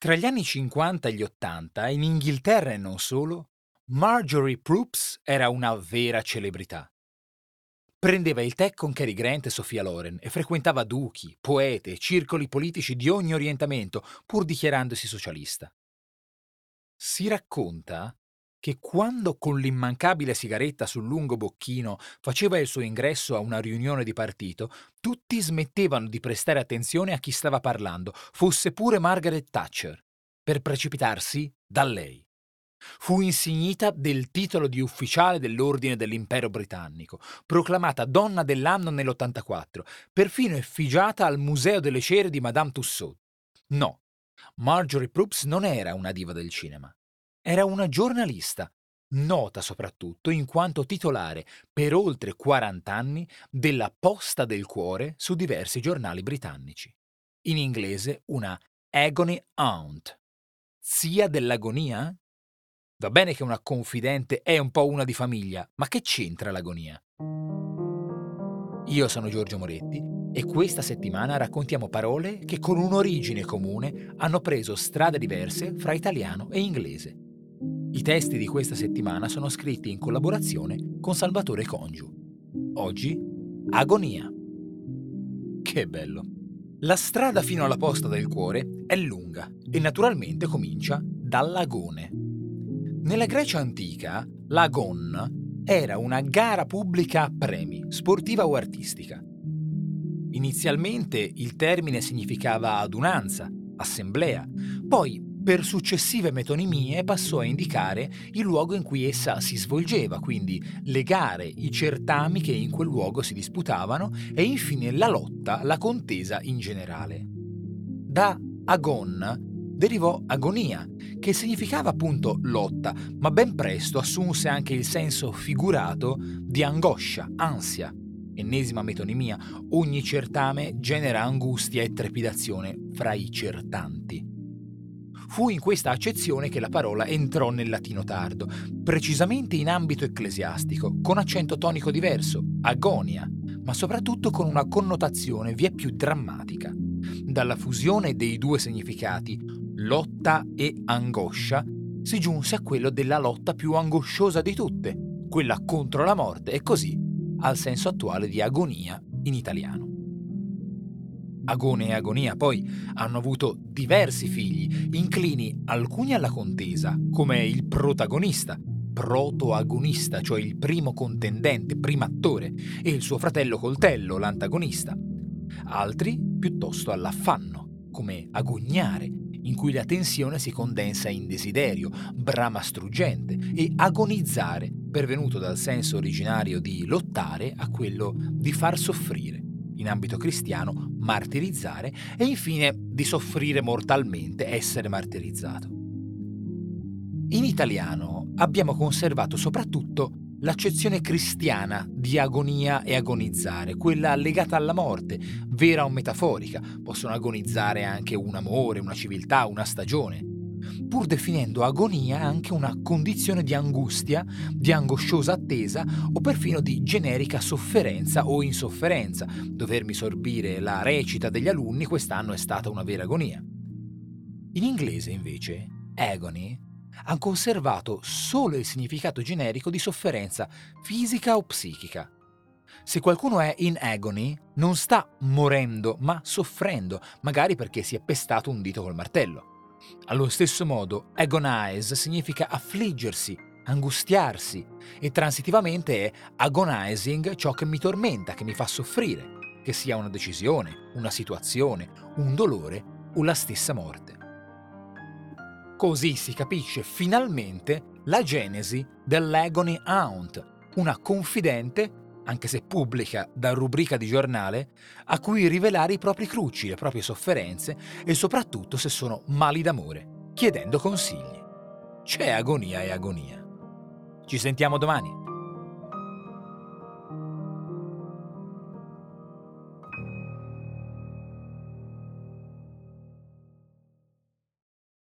Tra gli anni 50 e gli 80, in Inghilterra e non solo, Marjorie Proops era una vera celebrità. Prendeva il tè con Cary Grant e Sofia Loren e frequentava duchi, poete e circoli politici di ogni orientamento, pur dichiarandosi socialista. Si racconta che quando con l'immancabile sigaretta sul lungo bocchino faceva il suo ingresso a una riunione di partito, tutti smettevano di prestare attenzione a chi stava parlando, fosse pure Margaret Thatcher, per precipitarsi da lei. Fu insignita del titolo di ufficiale dell'Ordine dell'Impero Britannico, proclamata donna dell'anno nell'84, perfino effigiata al Museo delle Cere di Madame Tussaud. No, Marjorie Proops non era una diva del cinema. Era una giornalista, nota soprattutto in quanto titolare per oltre 40 anni della Posta del Cuore su diversi giornali britannici. In inglese una Agony Aunt. Zia dell'agonia? Va bene che una confidente è un po' una di famiglia, ma che c'entra l'agonia? Io sono Giorgio Moretti e questa settimana raccontiamo parole che con un'origine comune hanno preso strade diverse fra italiano e inglese. I testi di questa settimana sono scritti in collaborazione con Salvatore Congiu. Oggi, Agonia. Che bello. La strada fino alla posta del cuore è lunga e naturalmente comincia dall'agone. Nella Grecia antica, l'agon era una gara pubblica a premi, sportiva o artistica. Inizialmente il termine significava adunanza, assemblea, poi per successive metonimie passò a indicare il luogo in cui essa si svolgeva, quindi le gare, i certami che in quel luogo si disputavano e infine la lotta, la contesa in generale. Da agon derivò agonia, che significava appunto lotta, ma ben presto assunse anche il senso figurato di angoscia, ansia. Ennesima metonimia, ogni certame genera angustia e trepidazione fra i certanti. Fu in questa accezione che la parola entrò nel latino tardo, precisamente in ambito ecclesiastico, con accento tonico diverso, agonia, ma soprattutto con una connotazione via più drammatica. Dalla fusione dei due significati, lotta e angoscia, si giunse a quello della lotta più angosciosa di tutte, quella contro la morte e così al senso attuale di agonia in italiano. Agone e Agonia poi hanno avuto diversi figli, inclini alcuni alla contesa, come il protagonista, protoagonista, cioè il primo contendente, primo attore, e il suo fratello coltello, l'antagonista. Altri piuttosto all'affanno, come agognare, in cui la tensione si condensa in desiderio, brama struggente, e agonizzare, pervenuto dal senso originario di lottare a quello di far soffrire in ambito cristiano, martirizzare e infine di soffrire mortalmente, essere martirizzato. In italiano abbiamo conservato soprattutto l'accezione cristiana di agonia e agonizzare, quella legata alla morte, vera o metaforica. Possono agonizzare anche un amore, una civiltà, una stagione pur definendo agonia anche una condizione di angustia, di angosciosa attesa o perfino di generica sofferenza o insofferenza. Dovermi sorbire la recita degli alunni quest'anno è stata una vera agonia. In inglese, invece, agony ha conservato solo il significato generico di sofferenza fisica o psichica. Se qualcuno è in agony, non sta morendo, ma soffrendo, magari perché si è pestato un dito col martello. Allo stesso modo, agonize significa affliggersi, angustiarsi e transitivamente è agonizing ciò che mi tormenta, che mi fa soffrire, che sia una decisione, una situazione, un dolore o la stessa morte. Così si capisce finalmente la genesi dell'agony aunt, una confidente anche se pubblica da rubrica di giornale, a cui rivelare i propri cruci, le proprie sofferenze e soprattutto se sono mali d'amore, chiedendo consigli. C'è agonia e agonia. Ci sentiamo domani.